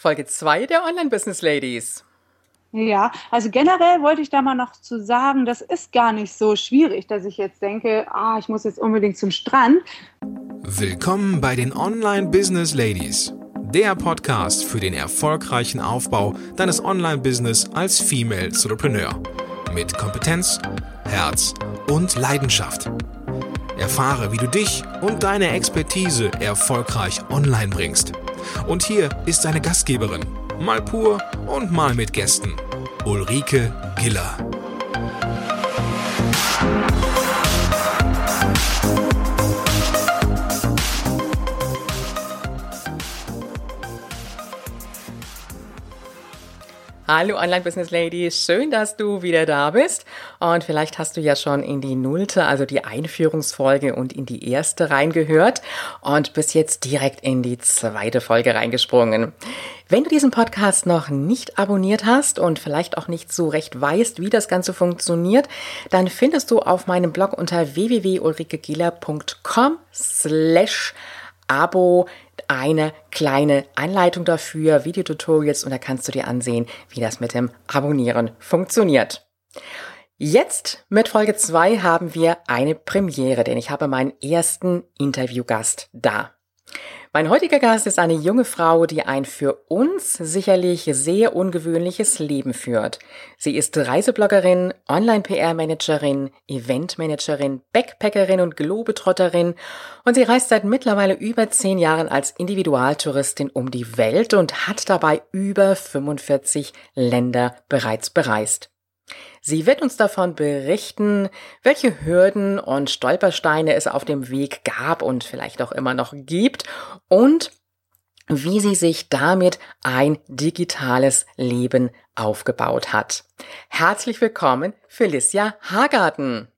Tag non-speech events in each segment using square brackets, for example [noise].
Folge 2 der Online-Business Ladies. Ja, also generell wollte ich da mal noch zu sagen, das ist gar nicht so schwierig, dass ich jetzt denke, ah, ich muss jetzt unbedingt zum Strand. Willkommen bei den Online-Business Ladies, der Podcast für den erfolgreichen Aufbau deines Online-Business als Female Entrepreneur. Mit Kompetenz, Herz und Leidenschaft. Erfahre, wie du dich und deine Expertise erfolgreich online bringst. Und hier ist deine Gastgeberin, mal pur und mal mit Gästen, Ulrike Giller. Hallo Online Business Lady, schön, dass du wieder da bist. Und vielleicht hast du ja schon in die nullte, also die Einführungsfolge und in die erste reingehört und bist jetzt direkt in die zweite Folge reingesprungen. Wenn du diesen Podcast noch nicht abonniert hast und vielleicht auch nicht so recht weißt, wie das Ganze funktioniert, dann findest du auf meinem Blog unter www.ulrikegiller.com slash Abo eine kleine Anleitung dafür, Videotutorials und da kannst du dir ansehen, wie das mit dem Abonnieren funktioniert. Jetzt mit Folge 2 haben wir eine Premiere, denn ich habe meinen ersten Interviewgast da. Mein heutiger Gast ist eine junge Frau, die ein für uns sicherlich sehr ungewöhnliches Leben führt. Sie ist Reisebloggerin, Online-PR-Managerin, Eventmanagerin, Backpackerin und Globetrotterin und sie reist seit mittlerweile über zehn Jahren als Individualtouristin um die Welt und hat dabei über 45 Länder bereits bereist. Sie wird uns davon berichten, welche Hürden und Stolpersteine es auf dem Weg gab und vielleicht auch immer noch gibt und wie sie sich damit ein digitales Leben aufgebaut hat. Herzlich willkommen, Felicia Hagarten.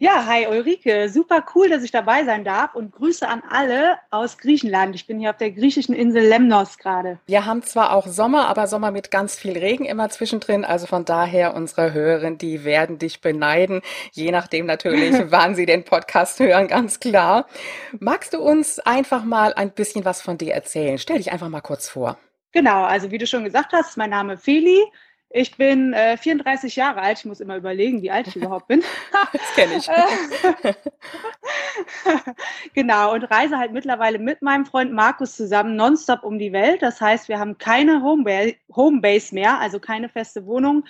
Ja, hi Ulrike, super cool, dass ich dabei sein darf und Grüße an alle aus Griechenland. Ich bin hier auf der griechischen Insel Lemnos gerade. Wir haben zwar auch Sommer, aber Sommer mit ganz viel Regen immer zwischendrin. Also von daher unsere Hörerinnen, die werden dich beneiden, je nachdem natürlich, [laughs] wann sie den Podcast hören, ganz klar. Magst du uns einfach mal ein bisschen was von dir erzählen? Stell dich einfach mal kurz vor. Genau, also wie du schon gesagt hast, mein Name Feli. Ich bin äh, 34 Jahre alt. Ich muss immer überlegen, wie alt ich überhaupt bin. [laughs] das kenne ich. [laughs] genau, und reise halt mittlerweile mit meinem Freund Markus zusammen nonstop um die Welt. Das heißt, wir haben keine Homebase mehr, also keine feste Wohnung,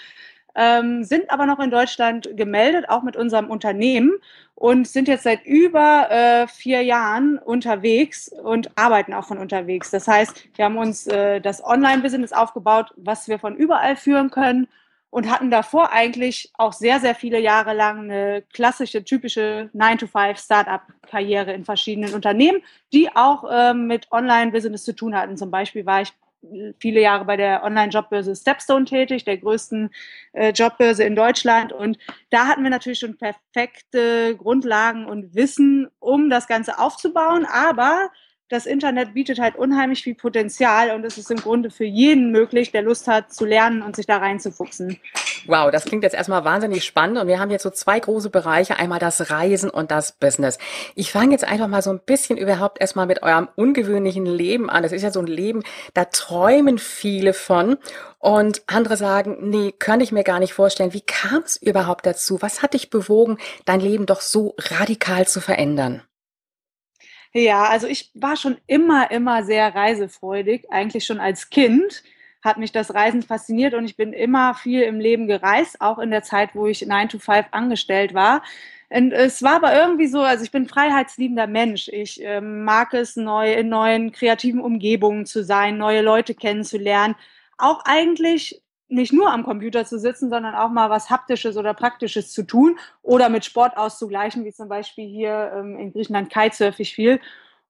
ähm, sind aber noch in Deutschland gemeldet, auch mit unserem Unternehmen und sind jetzt seit über äh, vier Jahren unterwegs und arbeiten auch von unterwegs. Das heißt, wir haben uns äh, das Online-Business aufgebaut, was wir von überall führen können und hatten davor eigentlich auch sehr, sehr viele Jahre lang eine klassische, typische 9-to-5 Startup-Karriere in verschiedenen Unternehmen, die auch äh, mit Online-Business zu tun hatten. Zum Beispiel war ich viele Jahre bei der Online-Jobbörse Stepstone tätig, der größten äh, Jobbörse in Deutschland. Und da hatten wir natürlich schon perfekte Grundlagen und Wissen, um das Ganze aufzubauen. Aber das Internet bietet halt unheimlich viel Potenzial und es ist im Grunde für jeden möglich, der Lust hat zu lernen und sich da reinzufuchsen. Wow, das klingt jetzt erstmal wahnsinnig spannend und wir haben jetzt so zwei große Bereiche, einmal das Reisen und das Business. Ich fange jetzt einfach mal so ein bisschen überhaupt erstmal mit eurem ungewöhnlichen Leben an. Das ist ja so ein Leben, da träumen viele von und andere sagen, nee, kann ich mir gar nicht vorstellen. Wie kam es überhaupt dazu? Was hat dich bewogen, dein Leben doch so radikal zu verändern? Ja, also ich war schon immer, immer sehr reisefreudig, eigentlich schon als Kind hat mich das Reisen fasziniert und ich bin immer viel im Leben gereist, auch in der Zeit, wo ich 9 to 5 angestellt war. Und es war aber irgendwie so, also ich bin freiheitsliebender Mensch. Ich äh, mag es, neu, in neuen kreativen Umgebungen zu sein, neue Leute kennenzulernen. Auch eigentlich nicht nur am Computer zu sitzen, sondern auch mal was Haptisches oder Praktisches zu tun oder mit Sport auszugleichen, wie zum Beispiel hier ähm, in Griechenland Kitesurf ich viel.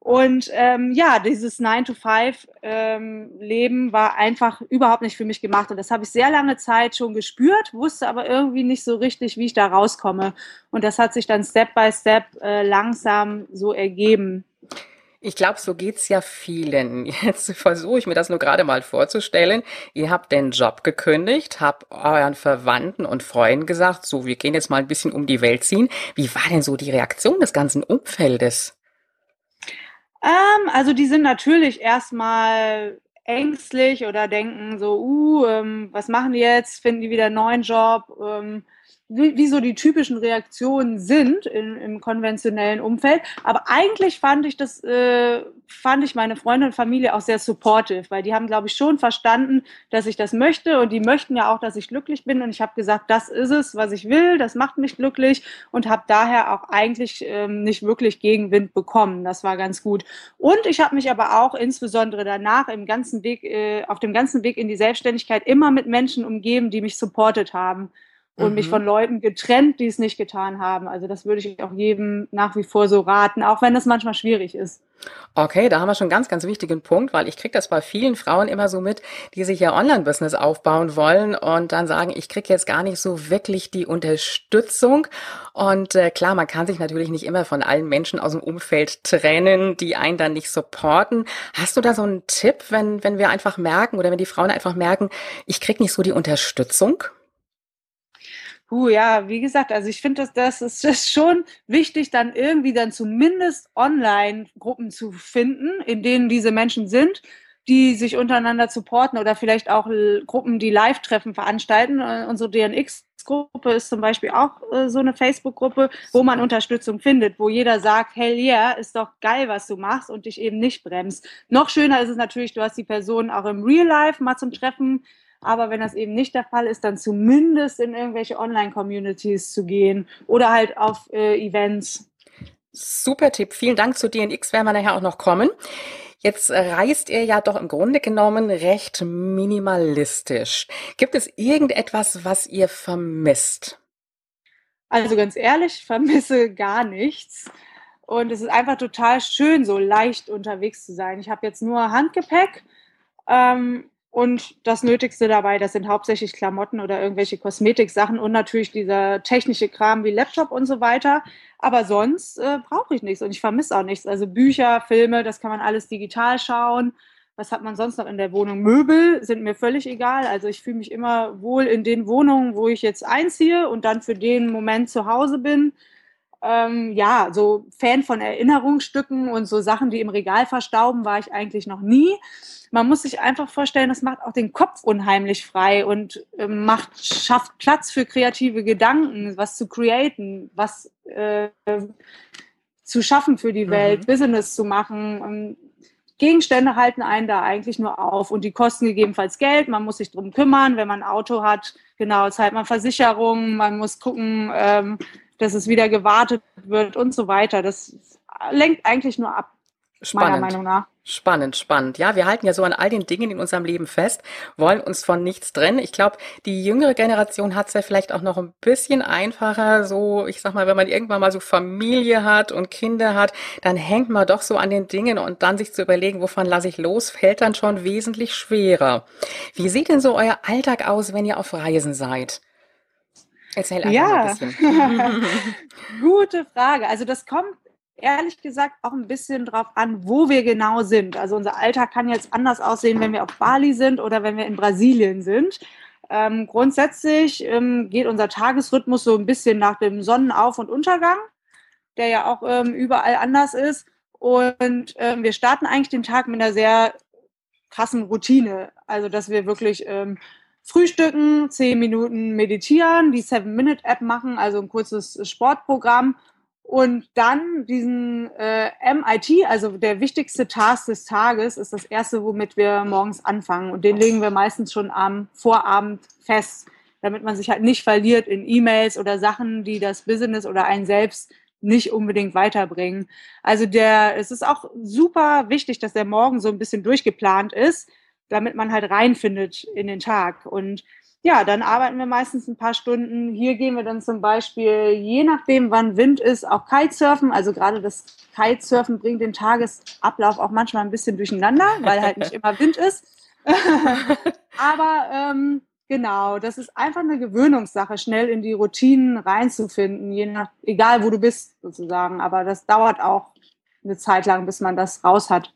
Und ähm, ja, dieses 9-to-5-Leben ähm, war einfach überhaupt nicht für mich gemacht. Und das habe ich sehr lange Zeit schon gespürt, wusste aber irgendwie nicht so richtig, wie ich da rauskomme. Und das hat sich dann Step by Step äh, langsam so ergeben. Ich glaube, so geht's ja vielen. [laughs] Jetzt versuche ich mir das nur gerade mal vorzustellen. Ihr habt den Job gekündigt, habt euren Verwandten und Freunden gesagt, so, wir gehen jetzt mal ein bisschen um die Welt ziehen. Wie war denn so die Reaktion des ganzen Umfeldes? Ähm, also die sind natürlich erstmal ängstlich oder denken so, uh, ähm, was machen die jetzt? Finden die wieder einen neuen Job? Ähm, wie, wie so die typischen Reaktionen sind in, im konventionellen Umfeld. Aber eigentlich fand ich das, äh, fand ich meine Freunde und Familie auch sehr supportive, weil die haben, glaube ich, schon verstanden, dass ich das möchte und die möchten ja auch, dass ich glücklich bin. Und ich habe gesagt, das ist es, was ich will, das macht mich glücklich und habe daher auch eigentlich ähm, nicht wirklich Gegenwind bekommen. Das war ganz gut. Und ich habe mich aber auch insbesondere danach im ganzen Weg, äh, auf dem ganzen Weg in die Selbstständigkeit immer mit Menschen umgeben, die mich supportet haben und mhm. mich von Leuten getrennt, die es nicht getan haben. Also das würde ich auch jedem nach wie vor so raten, auch wenn das manchmal schwierig ist. Okay, da haben wir schon einen ganz, ganz wichtigen Punkt, weil ich kriege das bei vielen Frauen immer so mit, die sich ja Online-Business aufbauen wollen und dann sagen, ich kriege jetzt gar nicht so wirklich die Unterstützung. Und äh, klar, man kann sich natürlich nicht immer von allen Menschen aus dem Umfeld trennen, die einen dann nicht supporten. Hast du da so einen Tipp, wenn, wenn wir einfach merken oder wenn die Frauen einfach merken, ich kriege nicht so die Unterstützung? Puh, ja, wie gesagt, also ich finde, dass das ist das schon wichtig, dann irgendwie dann zumindest Online-Gruppen zu finden, in denen diese Menschen sind, die sich untereinander supporten oder vielleicht auch Gruppen, die Live-Treffen veranstalten. Äh, unsere DNX-Gruppe ist zum Beispiel auch äh, so eine Facebook-Gruppe, wo man Unterstützung findet, wo jeder sagt, hell yeah, ist doch geil, was du machst und dich eben nicht bremst. Noch schöner ist es natürlich, du hast die Person auch im Real Life mal zum Treffen aber wenn das eben nicht der Fall ist, dann zumindest in irgendwelche Online-Communities zu gehen oder halt auf äh, Events. Super Tipp. Vielen Dank zu DNX, werden wir nachher auch noch kommen. Jetzt reist ihr ja doch im Grunde genommen recht minimalistisch. Gibt es irgendetwas, was ihr vermisst? Also ganz ehrlich, ich vermisse gar nichts. Und es ist einfach total schön, so leicht unterwegs zu sein. Ich habe jetzt nur Handgepäck. Ähm, und das Nötigste dabei, das sind hauptsächlich Klamotten oder irgendwelche Kosmetiksachen und natürlich dieser technische Kram wie Laptop und so weiter. Aber sonst äh, brauche ich nichts und ich vermisse auch nichts. Also Bücher, Filme, das kann man alles digital schauen. Was hat man sonst noch in der Wohnung? Möbel sind mir völlig egal. Also ich fühle mich immer wohl in den Wohnungen, wo ich jetzt einziehe und dann für den Moment zu Hause bin. Ähm, ja, so Fan von Erinnerungsstücken und so Sachen, die im Regal verstauben, war ich eigentlich noch nie man muss sich einfach vorstellen, das macht auch den Kopf unheimlich frei und äh, macht, schafft Platz für kreative Gedanken, was zu createn, was äh, zu schaffen für die mhm. Welt, Business zu machen. Und Gegenstände halten einen da eigentlich nur auf und die kosten gegebenenfalls Geld. Man muss sich drum kümmern, wenn man ein Auto hat. Genau, zahlt man Versicherungen, man muss gucken, ähm, dass es wieder gewartet wird und so weiter. Das lenkt eigentlich nur ab. Spannend. Meiner Meinung nach. Spannend, spannend. Ja, wir halten ja so an all den Dingen in unserem Leben fest, wollen uns von nichts trennen. Ich glaube, die jüngere Generation hat es ja vielleicht auch noch ein bisschen einfacher. So, ich sag mal, wenn man irgendwann mal so Familie hat und Kinder hat, dann hängt man doch so an den Dingen und dann sich zu überlegen, wovon lasse ich los, fällt dann schon wesentlich schwerer. Wie sieht denn so euer Alltag aus, wenn ihr auf Reisen seid? Erzähl einfach ja. ein bisschen. [laughs] Gute Frage. Also das kommt ehrlich gesagt auch ein bisschen drauf an, wo wir genau sind. Also unser Alltag kann jetzt anders aussehen, wenn wir auf Bali sind oder wenn wir in Brasilien sind. Ähm, grundsätzlich ähm, geht unser Tagesrhythmus so ein bisschen nach dem Sonnenauf- und Untergang, der ja auch ähm, überall anders ist. Und ähm, wir starten eigentlich den Tag mit einer sehr krassen Routine. Also, dass wir wirklich ähm, frühstücken, zehn Minuten meditieren, die Seven-Minute-App machen, also ein kurzes Sportprogramm und dann diesen äh, MIT, also der wichtigste Task des Tages, ist das erste, womit wir morgens anfangen. Und den legen wir meistens schon am Vorabend fest, damit man sich halt nicht verliert in E-Mails oder Sachen, die das Business oder einen selbst nicht unbedingt weiterbringen. Also der, es ist auch super wichtig, dass der Morgen so ein bisschen durchgeplant ist, damit man halt reinfindet in den Tag. Und ja, dann arbeiten wir meistens ein paar Stunden. Hier gehen wir dann zum Beispiel, je nachdem, wann Wind ist, auch Kitesurfen. Also gerade das Kitesurfen bringt den Tagesablauf auch manchmal ein bisschen durcheinander, weil halt nicht [laughs] immer Wind ist. [laughs] Aber ähm, genau, das ist einfach eine Gewöhnungssache, schnell in die Routinen reinzufinden, je nach, egal wo du bist sozusagen. Aber das dauert auch eine Zeit lang, bis man das raus hat.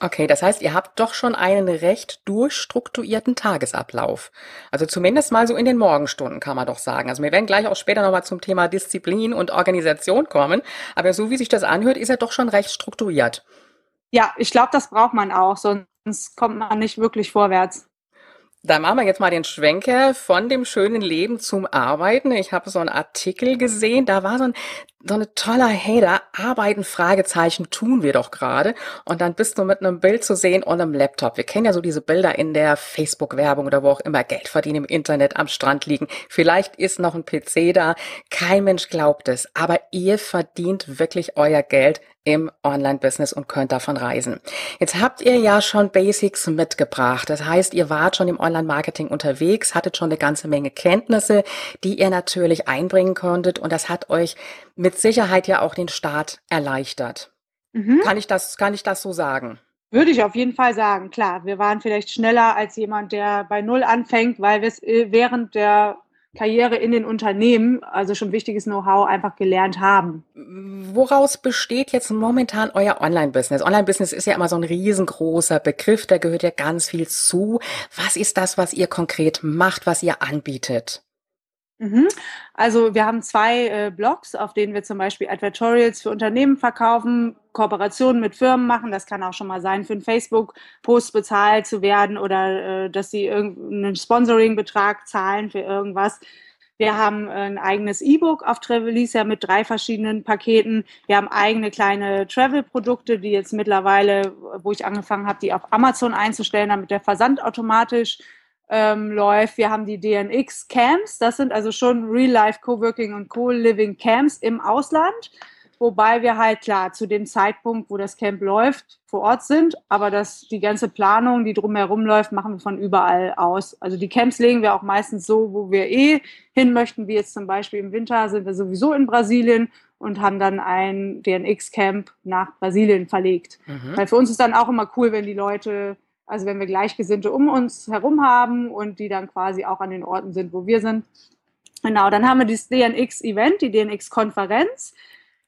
Okay, das heißt, ihr habt doch schon einen recht durchstrukturierten Tagesablauf. Also zumindest mal so in den Morgenstunden kann man doch sagen. Also wir werden gleich auch später nochmal zum Thema Disziplin und Organisation kommen. Aber so wie sich das anhört, ist er doch schon recht strukturiert. Ja, ich glaube, das braucht man auch. Sonst kommt man nicht wirklich vorwärts. Da machen wir jetzt mal den Schwenker von dem schönen Leben zum Arbeiten. Ich habe so einen Artikel gesehen, da war so ein, so eine toller Header, Arbeiten, Fragezeichen, tun wir doch gerade. Und dann bist du mit einem Bild zu sehen und einem Laptop. Wir kennen ja so diese Bilder in der Facebook-Werbung oder wo auch immer Geld verdienen im Internet am Strand liegen. Vielleicht ist noch ein PC da. Kein Mensch glaubt es. Aber ihr verdient wirklich euer Geld im Online-Business und könnt davon reisen. Jetzt habt ihr ja schon Basics mitgebracht. Das heißt, ihr wart schon im Online-Marketing unterwegs, hattet schon eine ganze Menge Kenntnisse, die ihr natürlich einbringen konntet und das hat euch mit Sicherheit ja auch den Start erleichtert. Mhm. Kann ich das, kann ich das so sagen? Würde ich auf jeden Fall sagen, klar. Wir waren vielleicht schneller als jemand, der bei Null anfängt, weil wir es äh, während der Karriere in den Unternehmen, also schon wichtiges Know-how einfach gelernt haben. Woraus besteht jetzt momentan euer Online-Business? Online-Business ist ja immer so ein riesengroßer Begriff, da gehört ja ganz viel zu. Was ist das, was ihr konkret macht, was ihr anbietet? Mhm. Also wir haben zwei äh, Blogs, auf denen wir zum Beispiel Advertorials für Unternehmen verkaufen, Kooperationen mit Firmen machen. Das kann auch schon mal sein, für einen Facebook-Post bezahlt zu werden oder äh, dass sie irgendeinen Sponsoring-Betrag zahlen für irgendwas. Wir haben ein eigenes E-Book auf Travelisa mit drei verschiedenen Paketen. Wir haben eigene kleine Travel-Produkte, die jetzt mittlerweile, wo ich angefangen habe, die auf Amazon einzustellen, damit der Versand automatisch ähm, läuft. Wir haben die DNX Camps, das sind also schon Real-Life Coworking und Co-Living Camps im Ausland, wobei wir halt klar zu dem Zeitpunkt, wo das Camp läuft, vor Ort sind, aber das, die ganze Planung, die drumherum läuft, machen wir von überall aus. Also die Camps legen wir auch meistens so, wo wir eh hin möchten, wie jetzt zum Beispiel im Winter sind wir sowieso in Brasilien und haben dann ein DNX-Camp nach Brasilien verlegt. Mhm. Weil für uns ist dann auch immer cool, wenn die Leute also wenn wir Gleichgesinnte um uns herum haben und die dann quasi auch an den Orten sind, wo wir sind. Genau, dann haben wir das DNX-Event, die DNX-Konferenz.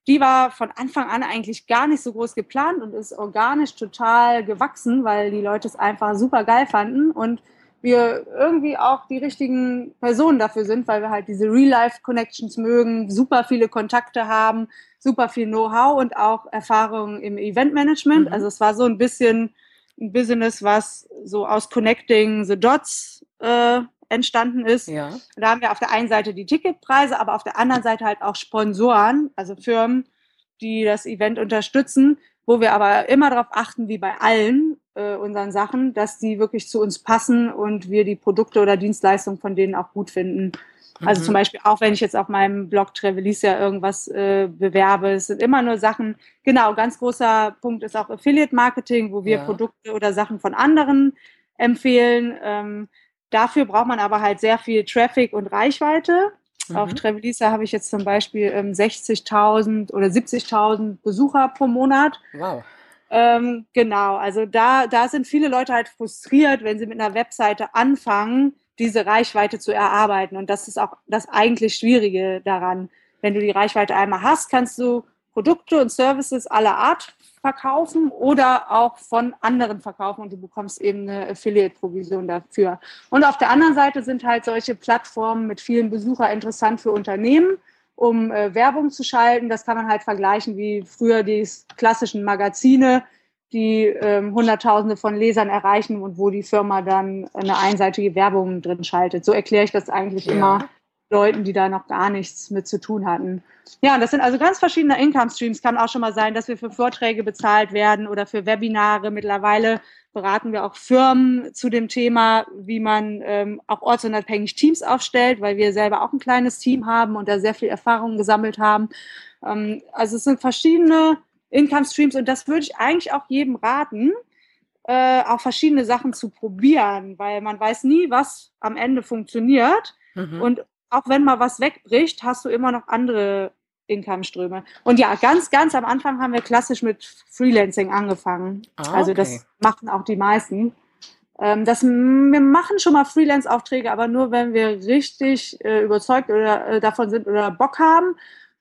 Die war von Anfang an eigentlich gar nicht so groß geplant und ist organisch total gewachsen, weil die Leute es einfach super geil fanden und wir irgendwie auch die richtigen Personen dafür sind, weil wir halt diese Real-Life-Connections mögen, super viele Kontakte haben, super viel Know-how und auch Erfahrung im Event-Management. Mhm. Also es war so ein bisschen ein Business, was so aus Connecting the Dots äh, entstanden ist. Ja. Da haben wir auf der einen Seite die Ticketpreise, aber auf der anderen Seite halt auch Sponsoren, also Firmen, die das Event unterstützen, wo wir aber immer darauf achten, wie bei allen äh, unseren Sachen, dass die wirklich zu uns passen und wir die Produkte oder Dienstleistungen von denen auch gut finden. Also zum mhm. Beispiel auch, wenn ich jetzt auf meinem Blog Trevelisia irgendwas äh, bewerbe, es sind immer nur Sachen, genau, ganz großer Punkt ist auch Affiliate Marketing, wo wir ja. Produkte oder Sachen von anderen empfehlen. Ähm, dafür braucht man aber halt sehr viel Traffic und Reichweite. Mhm. Auf Trevelisa habe ich jetzt zum Beispiel ähm, 60.000 oder 70.000 Besucher pro Monat. Wow. Ähm, genau, also da, da sind viele Leute halt frustriert, wenn sie mit einer Webseite anfangen, diese Reichweite zu erarbeiten. Und das ist auch das eigentlich Schwierige daran. Wenn du die Reichweite einmal hast, kannst du Produkte und Services aller Art verkaufen oder auch von anderen verkaufen und du bekommst eben eine Affiliate-Provision dafür. Und auf der anderen Seite sind halt solche Plattformen mit vielen Besuchern interessant für Unternehmen, um äh, Werbung zu schalten. Das kann man halt vergleichen wie früher die klassischen Magazine, die ähm, Hunderttausende von Lesern erreichen und wo die Firma dann eine einseitige Werbung drin schaltet. So erkläre ich das eigentlich ja. immer Leuten, die da noch gar nichts mit zu tun hatten. Ja, das sind also ganz verschiedene Income Streams. Kann auch schon mal sein, dass wir für Vorträge bezahlt werden oder für Webinare. Mittlerweile beraten wir auch Firmen zu dem Thema, wie man ähm, auch ortsunabhängig Teams aufstellt, weil wir selber auch ein kleines Team haben und da sehr viel Erfahrung gesammelt haben. Ähm, also es sind verschiedene Income Streams und das würde ich eigentlich auch jedem raten, äh, auch verschiedene Sachen zu probieren, weil man weiß nie, was am Ende funktioniert. Mhm. Und auch wenn mal was wegbricht, hast du immer noch andere Income-Ströme. Und ja, ganz, ganz am Anfang haben wir klassisch mit Freelancing angefangen. Ah, also das machen auch die meisten. Ähm, das, wir machen schon mal Freelance-Aufträge, aber nur, wenn wir richtig äh, überzeugt oder, äh, davon sind oder Bock haben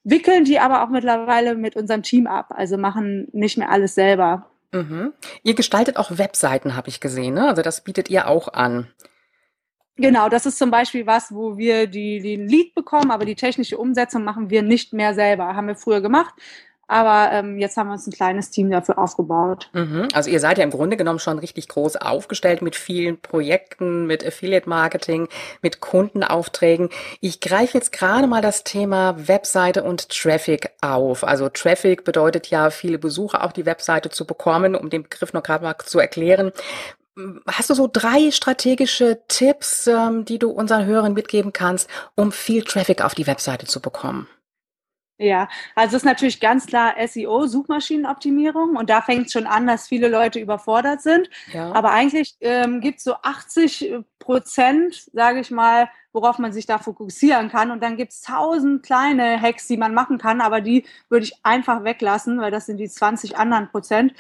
wickeln die aber auch mittlerweile mit unserem Team ab, also machen nicht mehr alles selber. Mhm. Ihr gestaltet auch Webseiten, habe ich gesehen, ne? Also das bietet ihr auch an. Genau, das ist zum Beispiel was, wo wir die, den Lead bekommen, aber die technische Umsetzung machen wir nicht mehr selber. Haben wir früher gemacht. Aber ähm, jetzt haben wir uns ein kleines Team dafür aufgebaut. Mhm. Also ihr seid ja im Grunde genommen schon richtig groß aufgestellt mit vielen Projekten, mit Affiliate Marketing, mit Kundenaufträgen. Ich greife jetzt gerade mal das Thema Webseite und Traffic auf. Also Traffic bedeutet ja viele Besucher auf die Webseite zu bekommen, um den Begriff noch gerade mal zu erklären. Hast du so drei strategische Tipps, ähm, die du unseren Hörern mitgeben kannst, um viel Traffic auf die Webseite zu bekommen? Ja, also es ist natürlich ganz klar SEO, Suchmaschinenoptimierung. Und da fängt es schon an, dass viele Leute überfordert sind. Ja. Aber eigentlich ähm, gibt es so 80 Prozent, sage ich mal, worauf man sich da fokussieren kann. Und dann gibt es tausend kleine Hacks, die man machen kann, aber die würde ich einfach weglassen, weil das sind die 20 anderen Prozent.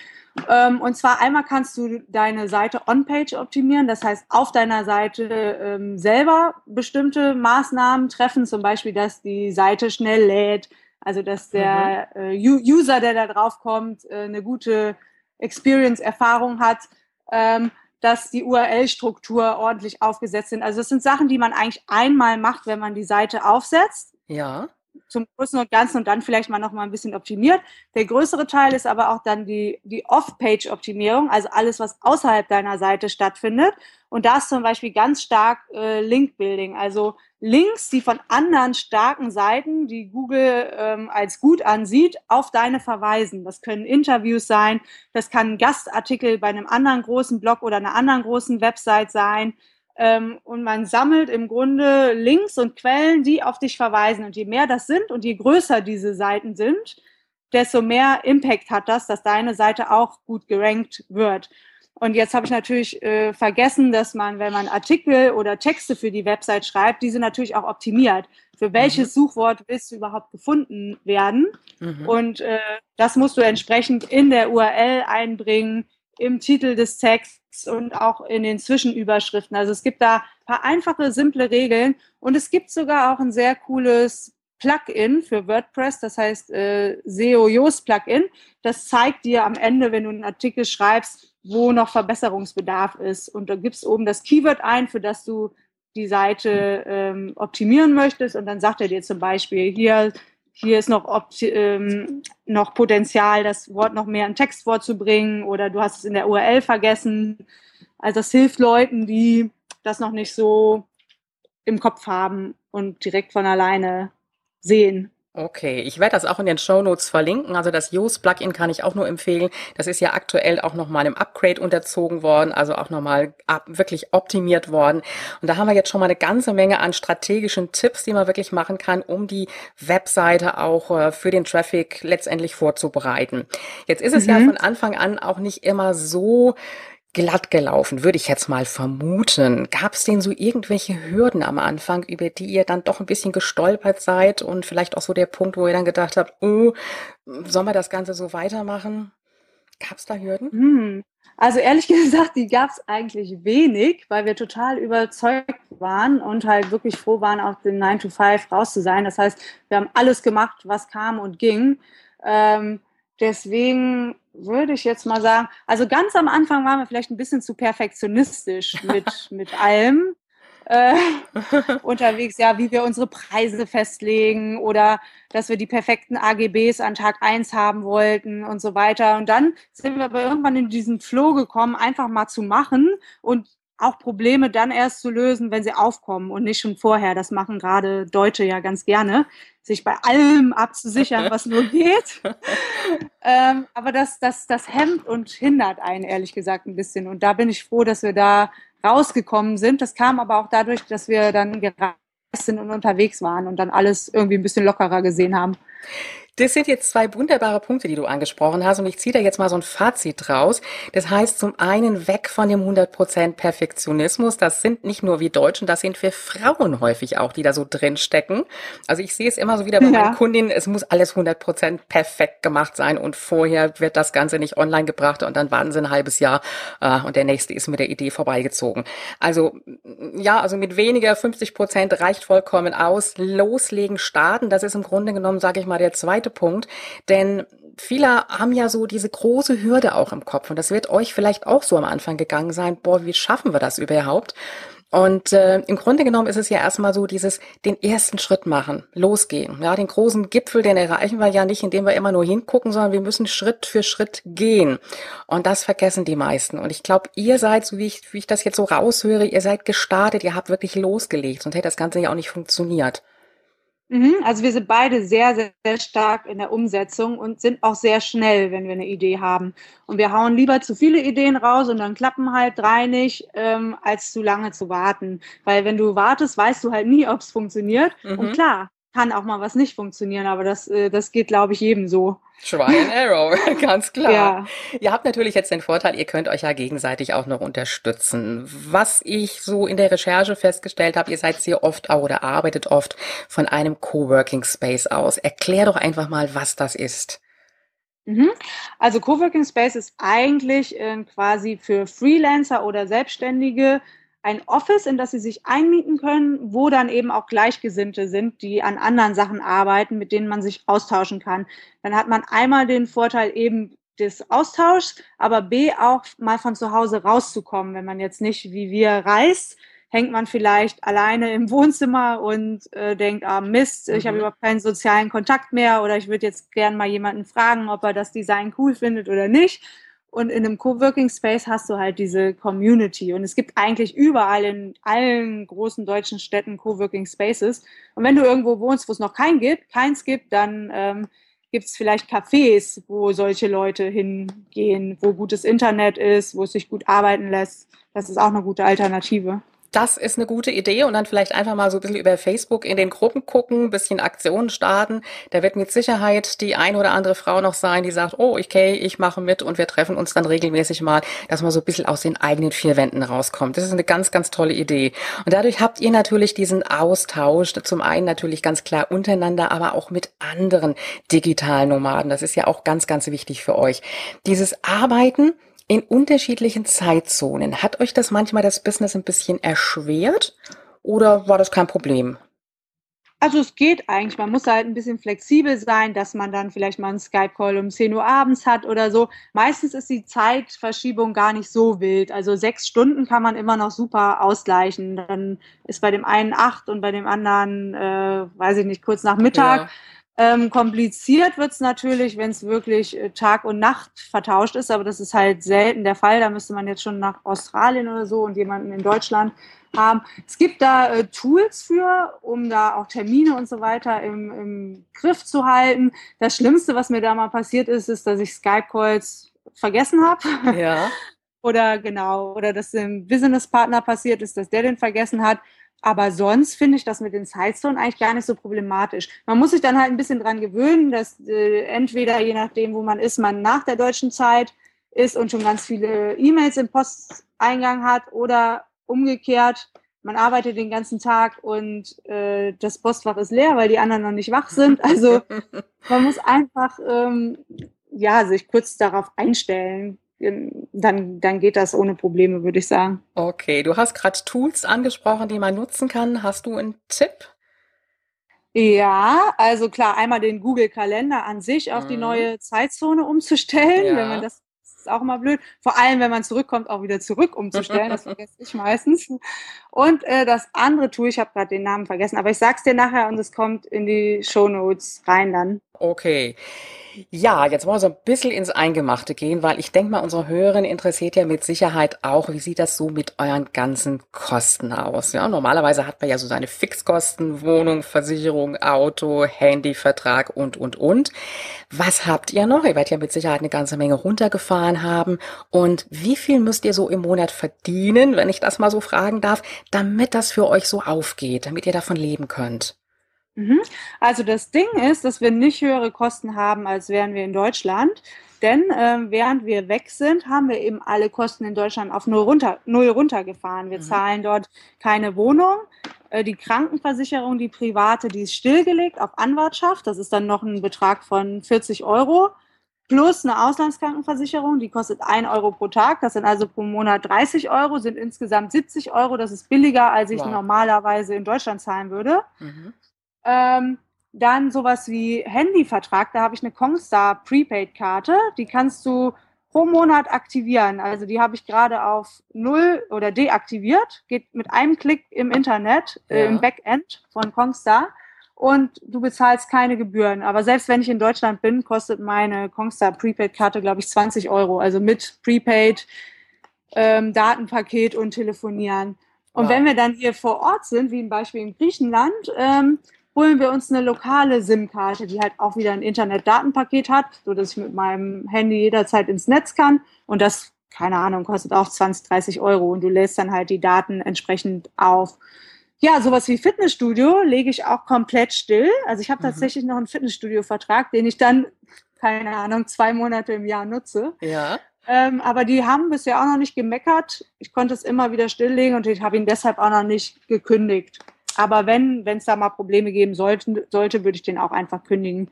Ähm, und zwar einmal kannst du deine Seite on-page optimieren, das heißt auf deiner Seite ähm, selber bestimmte Maßnahmen treffen, zum Beispiel, dass die Seite schnell lädt, also dass der mhm. äh, User, der da drauf kommt, äh, eine gute Experience-Erfahrung hat, ähm, dass die URL-Struktur ordentlich aufgesetzt sind. Also das sind Sachen, die man eigentlich einmal macht, wenn man die Seite aufsetzt. Ja zum Großen und Ganzen und dann vielleicht mal noch mal ein bisschen optimiert. Der größere Teil ist aber auch dann die, die Off-Page-Optimierung, also alles, was außerhalb deiner Seite stattfindet. Und da ist zum Beispiel ganz stark äh, Link-Building, also Links, die von anderen starken Seiten, die Google ähm, als gut ansieht, auf deine verweisen. Das können Interviews sein, das kann ein Gastartikel bei einem anderen großen Blog oder einer anderen großen Website sein. Ähm, und man sammelt im Grunde Links und Quellen, die auf dich verweisen. Und je mehr das sind und je größer diese Seiten sind, desto mehr Impact hat das, dass deine Seite auch gut gerankt wird. Und jetzt habe ich natürlich äh, vergessen, dass man, wenn man Artikel oder Texte für die Website schreibt, diese natürlich auch optimiert. Für welches mhm. Suchwort willst du überhaupt gefunden werden? Mhm. Und äh, das musst du entsprechend in der URL einbringen, im Titel des Texts und auch in den Zwischenüberschriften. Also es gibt da ein paar einfache, simple Regeln und es gibt sogar auch ein sehr cooles Plugin für WordPress, das heißt äh, SEO Yoast Plugin. Das zeigt dir am Ende, wenn du einen Artikel schreibst, wo noch Verbesserungsbedarf ist. Und da gibst oben das Keyword ein, für das du die Seite ähm, optimieren möchtest. Und dann sagt er dir zum Beispiel, hier hier ist noch, ähm, noch Potenzial, das Wort noch mehr in Text vorzubringen oder du hast es in der URL vergessen. Also das hilft Leuten, die das noch nicht so im Kopf haben und direkt von alleine sehen. Okay, ich werde das auch in den Show Notes verlinken. Also das Yoast Plugin kann ich auch nur empfehlen. Das ist ja aktuell auch nochmal im Upgrade unterzogen worden, also auch nochmal wirklich optimiert worden. Und da haben wir jetzt schon mal eine ganze Menge an strategischen Tipps, die man wirklich machen kann, um die Webseite auch äh, für den Traffic letztendlich vorzubereiten. Jetzt ist es mhm. ja von Anfang an auch nicht immer so glatt gelaufen, würde ich jetzt mal vermuten. Gab es denn so irgendwelche Hürden am Anfang, über die ihr dann doch ein bisschen gestolpert seid und vielleicht auch so der Punkt, wo ihr dann gedacht habt, oh, sollen wir das Ganze so weitermachen? Gab es da Hürden? Hm. Also ehrlich [laughs] gesagt, die gab es eigentlich wenig, weil wir total überzeugt waren und halt wirklich froh waren, auf den 9 to 5 raus zu sein. Das heißt, wir haben alles gemacht, was kam und ging. Ähm, deswegen würde ich jetzt mal sagen, also ganz am Anfang waren wir vielleicht ein bisschen zu perfektionistisch [laughs] mit, mit allem äh, [laughs] unterwegs, ja, wie wir unsere Preise festlegen oder dass wir die perfekten AGBs an Tag eins haben wollten und so weiter. Und dann sind wir aber irgendwann in diesen Flow gekommen, einfach mal zu machen und auch Probleme dann erst zu lösen, wenn sie aufkommen und nicht schon vorher. Das machen gerade Deutsche ja ganz gerne, sich bei allem abzusichern, [laughs] was nur geht. ähm, aber das, das, das hemmt und hindert einen, ehrlich gesagt, ein bisschen. Und da bin ich froh, dass wir da rausgekommen sind. Das kam aber auch dadurch, dass wir dann gereist sind und unterwegs waren und dann alles irgendwie ein bisschen lockerer gesehen haben. Das sind jetzt zwei wunderbare Punkte, die du angesprochen hast und ich ziehe da jetzt mal so ein Fazit draus. Das heißt zum einen weg von dem 100% Perfektionismus. Das sind nicht nur wir Deutschen, das sind wir Frauen häufig auch, die da so drin stecken. Also ich sehe es immer so wieder bei ja. meinen Kundinnen, es muss alles 100% perfekt gemacht sein und vorher wird das Ganze nicht online gebracht und dann warten sie ein halbes Jahr äh, und der nächste ist mit der Idee vorbeigezogen. Also ja, also mit weniger 50% reicht vollkommen aus. Loslegen, starten, das ist im Grunde genommen, sage ich mal, der zweite zweite Punkt, denn viele haben ja so diese große Hürde auch im Kopf und das wird euch vielleicht auch so am Anfang gegangen sein, boah, wie schaffen wir das überhaupt? Und äh, im Grunde genommen ist es ja erstmal so dieses, den ersten Schritt machen, losgehen. Ja, den großen Gipfel, den erreichen wir ja nicht, indem wir immer nur hingucken, sondern wir müssen Schritt für Schritt gehen. Und das vergessen die meisten. Und ich glaube, ihr seid, so wie ich, wie ich das jetzt so raushöre, ihr seid gestartet, ihr habt wirklich losgelegt, sonst hätte das Ganze ja auch nicht funktioniert. Mhm, also wir sind beide sehr, sehr, sehr stark in der Umsetzung und sind auch sehr schnell, wenn wir eine Idee haben. Und wir hauen lieber zu viele Ideen raus und dann klappen halt drei nicht, ähm, als zu lange zu warten. Weil wenn du wartest, weißt du halt nie, ob es funktioniert. Mhm. Und klar, kann auch mal was nicht funktionieren, aber das, äh, das geht, glaube ich, jedem so. Try and Arrow, [laughs] ganz klar. Ja. Ihr habt natürlich jetzt den Vorteil, ihr könnt euch ja gegenseitig auch noch unterstützen. Was ich so in der Recherche festgestellt habe, ihr seid sehr oft oder arbeitet oft von einem Coworking Space aus. Erklär doch einfach mal, was das ist. Mhm. Also Coworking Space ist eigentlich äh, quasi für Freelancer oder Selbstständige ein Office, in das sie sich einmieten können, wo dann eben auch Gleichgesinnte sind, die an anderen Sachen arbeiten, mit denen man sich austauschen kann. Dann hat man einmal den Vorteil eben des Austauschs, aber B auch mal von zu Hause rauszukommen. Wenn man jetzt nicht wie wir reist, hängt man vielleicht alleine im [laughs] Wohnzimmer und äh, denkt, ah Mist, ich mhm. habe überhaupt keinen sozialen Kontakt mehr oder ich würde jetzt gern mal jemanden fragen, ob er das Design cool findet oder nicht. Und in einem Coworking Space hast du halt diese Community. Und es gibt eigentlich überall in allen großen deutschen Städten Coworking Spaces. Und wenn du irgendwo wohnst, wo es noch kein gibt, keins gibt, dann ähm, gibt es vielleicht Cafés, wo solche Leute hingehen, wo gutes Internet ist, wo es sich gut arbeiten lässt. Das ist auch eine gute Alternative das ist eine gute Idee und dann vielleicht einfach mal so ein bisschen über Facebook in den Gruppen gucken, bisschen Aktionen starten. Da wird mit Sicherheit die ein oder andere Frau noch sein, die sagt, oh, okay, ich mache mit und wir treffen uns dann regelmäßig mal, dass man so ein bisschen aus den eigenen vier Wänden rauskommt. Das ist eine ganz, ganz tolle Idee. Und dadurch habt ihr natürlich diesen Austausch, zum einen natürlich ganz klar untereinander, aber auch mit anderen digitalen Nomaden. Das ist ja auch ganz, ganz wichtig für euch. Dieses Arbeiten, in unterschiedlichen Zeitzonen. Hat euch das manchmal das Business ein bisschen erschwert oder war das kein Problem? Also es geht eigentlich, man muss halt ein bisschen flexibel sein, dass man dann vielleicht mal einen Skype-Call um 10 Uhr abends hat oder so. Meistens ist die Zeitverschiebung gar nicht so wild. Also sechs Stunden kann man immer noch super ausgleichen. Dann ist bei dem einen acht und bei dem anderen, äh, weiß ich nicht, kurz nach Mittag. Ja. Ähm, kompliziert wird es natürlich, wenn es wirklich äh, Tag und Nacht vertauscht ist, aber das ist halt selten der Fall. Da müsste man jetzt schon nach Australien oder so und jemanden in Deutschland haben. Es gibt da äh, Tools für, um da auch Termine und so weiter im, im Griff zu halten. Das Schlimmste, was mir da mal passiert ist, ist, dass ich Skype-Calls vergessen habe. Ja. [laughs] oder genau, oder dass dem Business-Partner passiert ist, dass der den vergessen hat. Aber sonst finde ich das mit den Sidezonen eigentlich gar nicht so problematisch. Man muss sich dann halt ein bisschen dran gewöhnen, dass äh, entweder je nachdem, wo man ist, man nach der deutschen Zeit ist und schon ganz viele E-Mails im Posteingang hat oder umgekehrt, man arbeitet den ganzen Tag und äh, das Postfach ist leer, weil die anderen noch nicht wach sind. Also [laughs] man muss einfach ähm, ja sich kurz darauf einstellen dann, dann geht das ohne Probleme, würde ich sagen. Okay, du hast gerade Tools angesprochen, die man nutzen kann. Hast du einen Tipp? Ja, also klar, einmal den Google-Kalender an sich auf mhm. die neue Zeitzone umzustellen, ja. wenn man das ist auch mal blöd. Vor allem, wenn man zurückkommt, auch wieder zurück umzustellen. Das vergesse ich meistens. Und äh, das andere Tool, ich habe gerade den Namen vergessen, aber ich sag's dir nachher und es kommt in die Show Notes rein dann. Okay. Ja, jetzt wollen wir so ein bisschen ins Eingemachte gehen, weil ich denke mal, unsere Hörerin interessiert ja mit Sicherheit auch, wie sieht das so mit euren ganzen Kosten aus? Ja, normalerweise hat man ja so seine Fixkosten, Wohnung, Versicherung, Auto, Handyvertrag und, und, und. Was habt ihr noch? Ihr werdet ja mit Sicherheit eine ganze Menge runtergefahren haben. Und wie viel müsst ihr so im Monat verdienen, wenn ich das mal so fragen darf, damit das für euch so aufgeht, damit ihr davon leben könnt? Mhm. Also das Ding ist, dass wir nicht höhere Kosten haben, als wären wir in Deutschland. Denn äh, während wir weg sind, haben wir eben alle Kosten in Deutschland auf null, runter, null runtergefahren. Wir mhm. zahlen dort keine Wohnung. Äh, die Krankenversicherung, die private, die ist stillgelegt auf Anwartschaft. Das ist dann noch ein Betrag von 40 Euro. Plus eine Auslandskrankenversicherung, die kostet 1 Euro pro Tag. Das sind also pro Monat 30 Euro, sind insgesamt 70 Euro. Das ist billiger, als ich wow. normalerweise in Deutschland zahlen würde. Mhm. Ähm, dann sowas wie Handyvertrag, da habe ich eine Kongstar Prepaid-Karte, die kannst du pro Monat aktivieren. Also die habe ich gerade auf null oder deaktiviert. Geht mit einem Klick im Internet, ja. äh, im Backend von Kongstar. Und du bezahlst keine Gebühren. Aber selbst wenn ich in Deutschland bin, kostet meine Kongstar Prepaid-Karte, glaube ich, 20 Euro. Also mit Prepaid, ähm, Datenpaket und Telefonieren. Und wow. wenn wir dann hier vor Ort sind, wie zum Beispiel in Griechenland, ähm, holen wir uns eine lokale SIM-Karte, die halt auch wieder ein Internet-Datenpaket hat, so dass ich mit meinem Handy jederzeit ins Netz kann. Und das, keine Ahnung, kostet auch 20, 30 Euro und du lädst dann halt die Daten entsprechend auf. Ja, sowas wie Fitnessstudio lege ich auch komplett still. Also ich habe mhm. tatsächlich noch einen Fitnessstudio-Vertrag, den ich dann, keine Ahnung, zwei Monate im Jahr nutze. Ja. Ähm, aber die haben bisher auch noch nicht gemeckert. Ich konnte es immer wieder stilllegen und ich habe ihn deshalb auch noch nicht gekündigt. Aber wenn es da mal Probleme geben sollten, sollte, würde ich den auch einfach kündigen.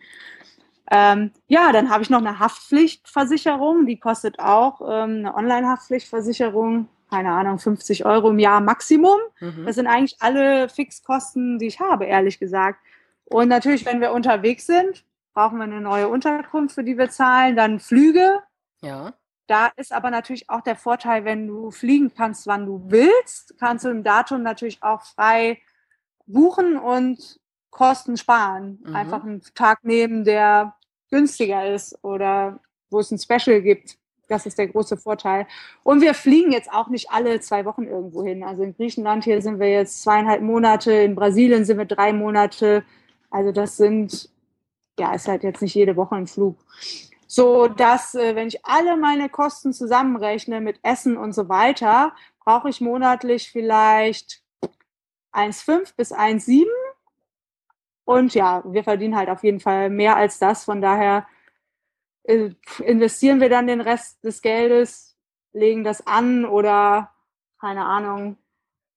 Ähm, ja, dann habe ich noch eine Haftpflichtversicherung, die kostet auch ähm, eine Online-Haftpflichtversicherung, keine Ahnung, 50 Euro im Jahr Maximum. Mhm. Das sind eigentlich alle Fixkosten, die ich habe, ehrlich gesagt. Und natürlich, wenn wir unterwegs sind, brauchen wir eine neue Unterkunft, für die wir zahlen, dann Flüge. Ja. Da ist aber natürlich auch der Vorteil, wenn du fliegen kannst, wann du willst, kannst du im Datum natürlich auch frei buchen und Kosten sparen. Mhm. Einfach einen Tag nehmen, der günstiger ist oder wo es ein Special gibt. Das ist der große Vorteil. Und wir fliegen jetzt auch nicht alle zwei Wochen irgendwo hin. Also in Griechenland hier sind wir jetzt zweieinhalb Monate, in Brasilien sind wir drei Monate. Also das sind, ja, ist halt jetzt nicht jede Woche ein Flug. So dass, äh, wenn ich alle meine Kosten zusammenrechne mit Essen und so weiter, brauche ich monatlich vielleicht 1,5 bis 1,7. Und ja, wir verdienen halt auf jeden Fall mehr als das. Von daher investieren wir dann den Rest des Geldes, legen das an oder keine Ahnung,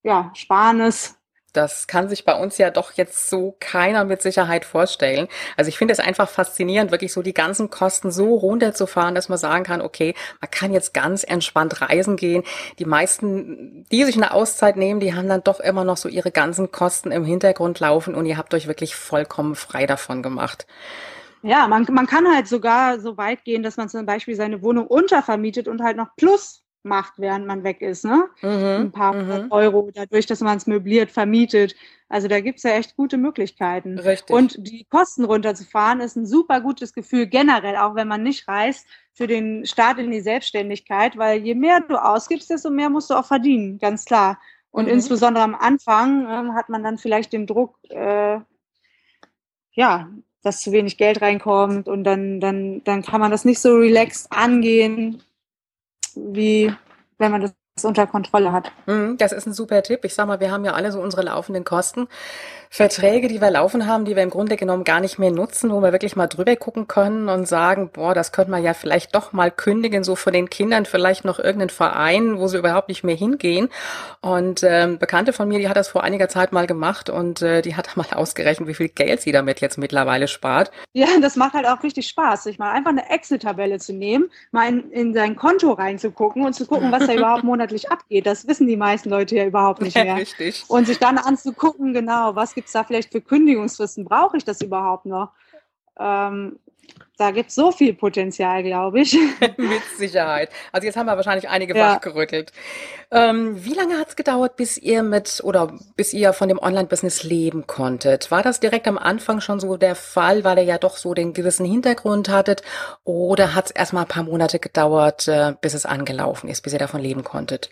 ja, sparen es das kann sich bei uns ja doch jetzt so keiner mit Sicherheit vorstellen. Also ich finde es einfach faszinierend, wirklich so die ganzen Kosten so runterzufahren, dass man sagen kann, okay, man kann jetzt ganz entspannt reisen gehen. Die meisten, die sich eine Auszeit nehmen, die haben dann doch immer noch so ihre ganzen Kosten im Hintergrund laufen und ihr habt euch wirklich vollkommen frei davon gemacht. Ja, man, man kann halt sogar so weit gehen, dass man zum Beispiel seine Wohnung untervermietet und halt noch plus macht, während man weg ist, ne? Mhm, Ein paar mhm. Euro dadurch, dass man es möbliert, vermietet. Also da gibt es ja echt gute Möglichkeiten. Richtig. Und die Kosten runterzufahren ist ein super gutes Gefühl, generell, auch wenn man nicht reist, für den Start in die Selbstständigkeit, weil je mehr du ausgibst, desto mehr musst du auch verdienen, ganz klar. Und mhm. insbesondere am Anfang äh, hat man dann vielleicht den Druck, äh, ja, dass zu wenig Geld reinkommt und dann, dann, dann kann man das nicht so relaxed angehen, wie wenn man das unter Kontrolle hat. Mhm, das ist ein super Tipp. Ich sag mal, wir haben ja alle so unsere laufenden Kosten. Verträge, die wir laufen haben, die wir im Grunde genommen gar nicht mehr nutzen, wo wir wirklich mal drüber gucken können und sagen, boah, das könnte man ja vielleicht doch mal kündigen, so von den Kindern vielleicht noch irgendeinen Verein, wo sie überhaupt nicht mehr hingehen. Und ähm, Bekannte von mir, die hat das vor einiger Zeit mal gemacht und äh, die hat [laughs] mal ausgerechnet, wie viel Geld sie damit jetzt mittlerweile spart. Ja, das macht halt auch richtig Spaß, sich mal einfach eine Excel-Tabelle zu nehmen, mal in, in sein Konto reinzugucken und zu gucken, was da [laughs] überhaupt monatlich abgeht. Das wissen die meisten Leute ja überhaupt nicht [laughs] mehr. Richtig. Und sich dann anzugucken, genau, was gibt es da vielleicht für Kündigungsfristen? Brauche ich das überhaupt noch? Ähm, da gibt es so viel Potenzial, glaube ich. [laughs] Mit Sicherheit. Also jetzt haben wir wahrscheinlich einige ja. wachgerüttelt. Ähm, wie lange hat es gedauert, bis ihr mit oder bis ihr von dem Online-Business leben konntet? War das direkt am Anfang schon so der Fall, weil ihr ja doch so den gewissen Hintergrund hattet? Oder hat es erstmal ein paar Monate gedauert, äh, bis es angelaufen ist, bis ihr davon leben konntet?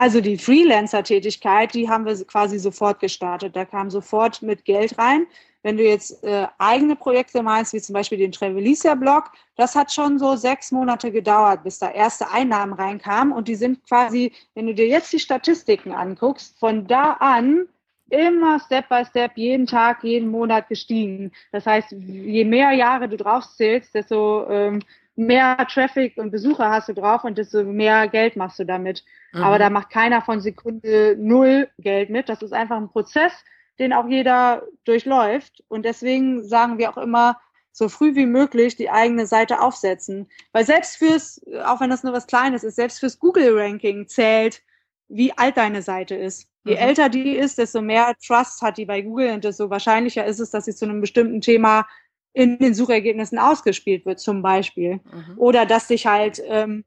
Also die Freelancer-Tätigkeit, die haben wir quasi sofort gestartet. Da kam sofort mit Geld rein. Wenn du jetzt äh, eigene Projekte meinst, wie zum Beispiel den Trevelicia-Blog, das hat schon so sechs Monate gedauert, bis da erste Einnahmen reinkamen. Und die sind quasi, wenn du dir jetzt die Statistiken anguckst, von da an immer Step by Step, jeden Tag, jeden Monat gestiegen. Das heißt, je mehr Jahre du draufzählst, desto ähm, mehr Traffic und Besucher hast du drauf und desto mehr Geld machst du damit. Mhm. Aber da macht keiner von Sekunde null Geld mit. Das ist einfach ein Prozess, den auch jeder durchläuft. Und deswegen sagen wir auch immer, so früh wie möglich die eigene Seite aufsetzen. Weil selbst fürs, auch wenn das nur was Kleines ist, selbst fürs Google-Ranking zählt, wie alt deine Seite ist. Je mhm. älter die ist, desto mehr Trust hat die bei Google und desto wahrscheinlicher ist es, dass sie zu einem bestimmten Thema in den Suchergebnissen ausgespielt wird, zum Beispiel. Mhm. Oder dass sich halt ähm,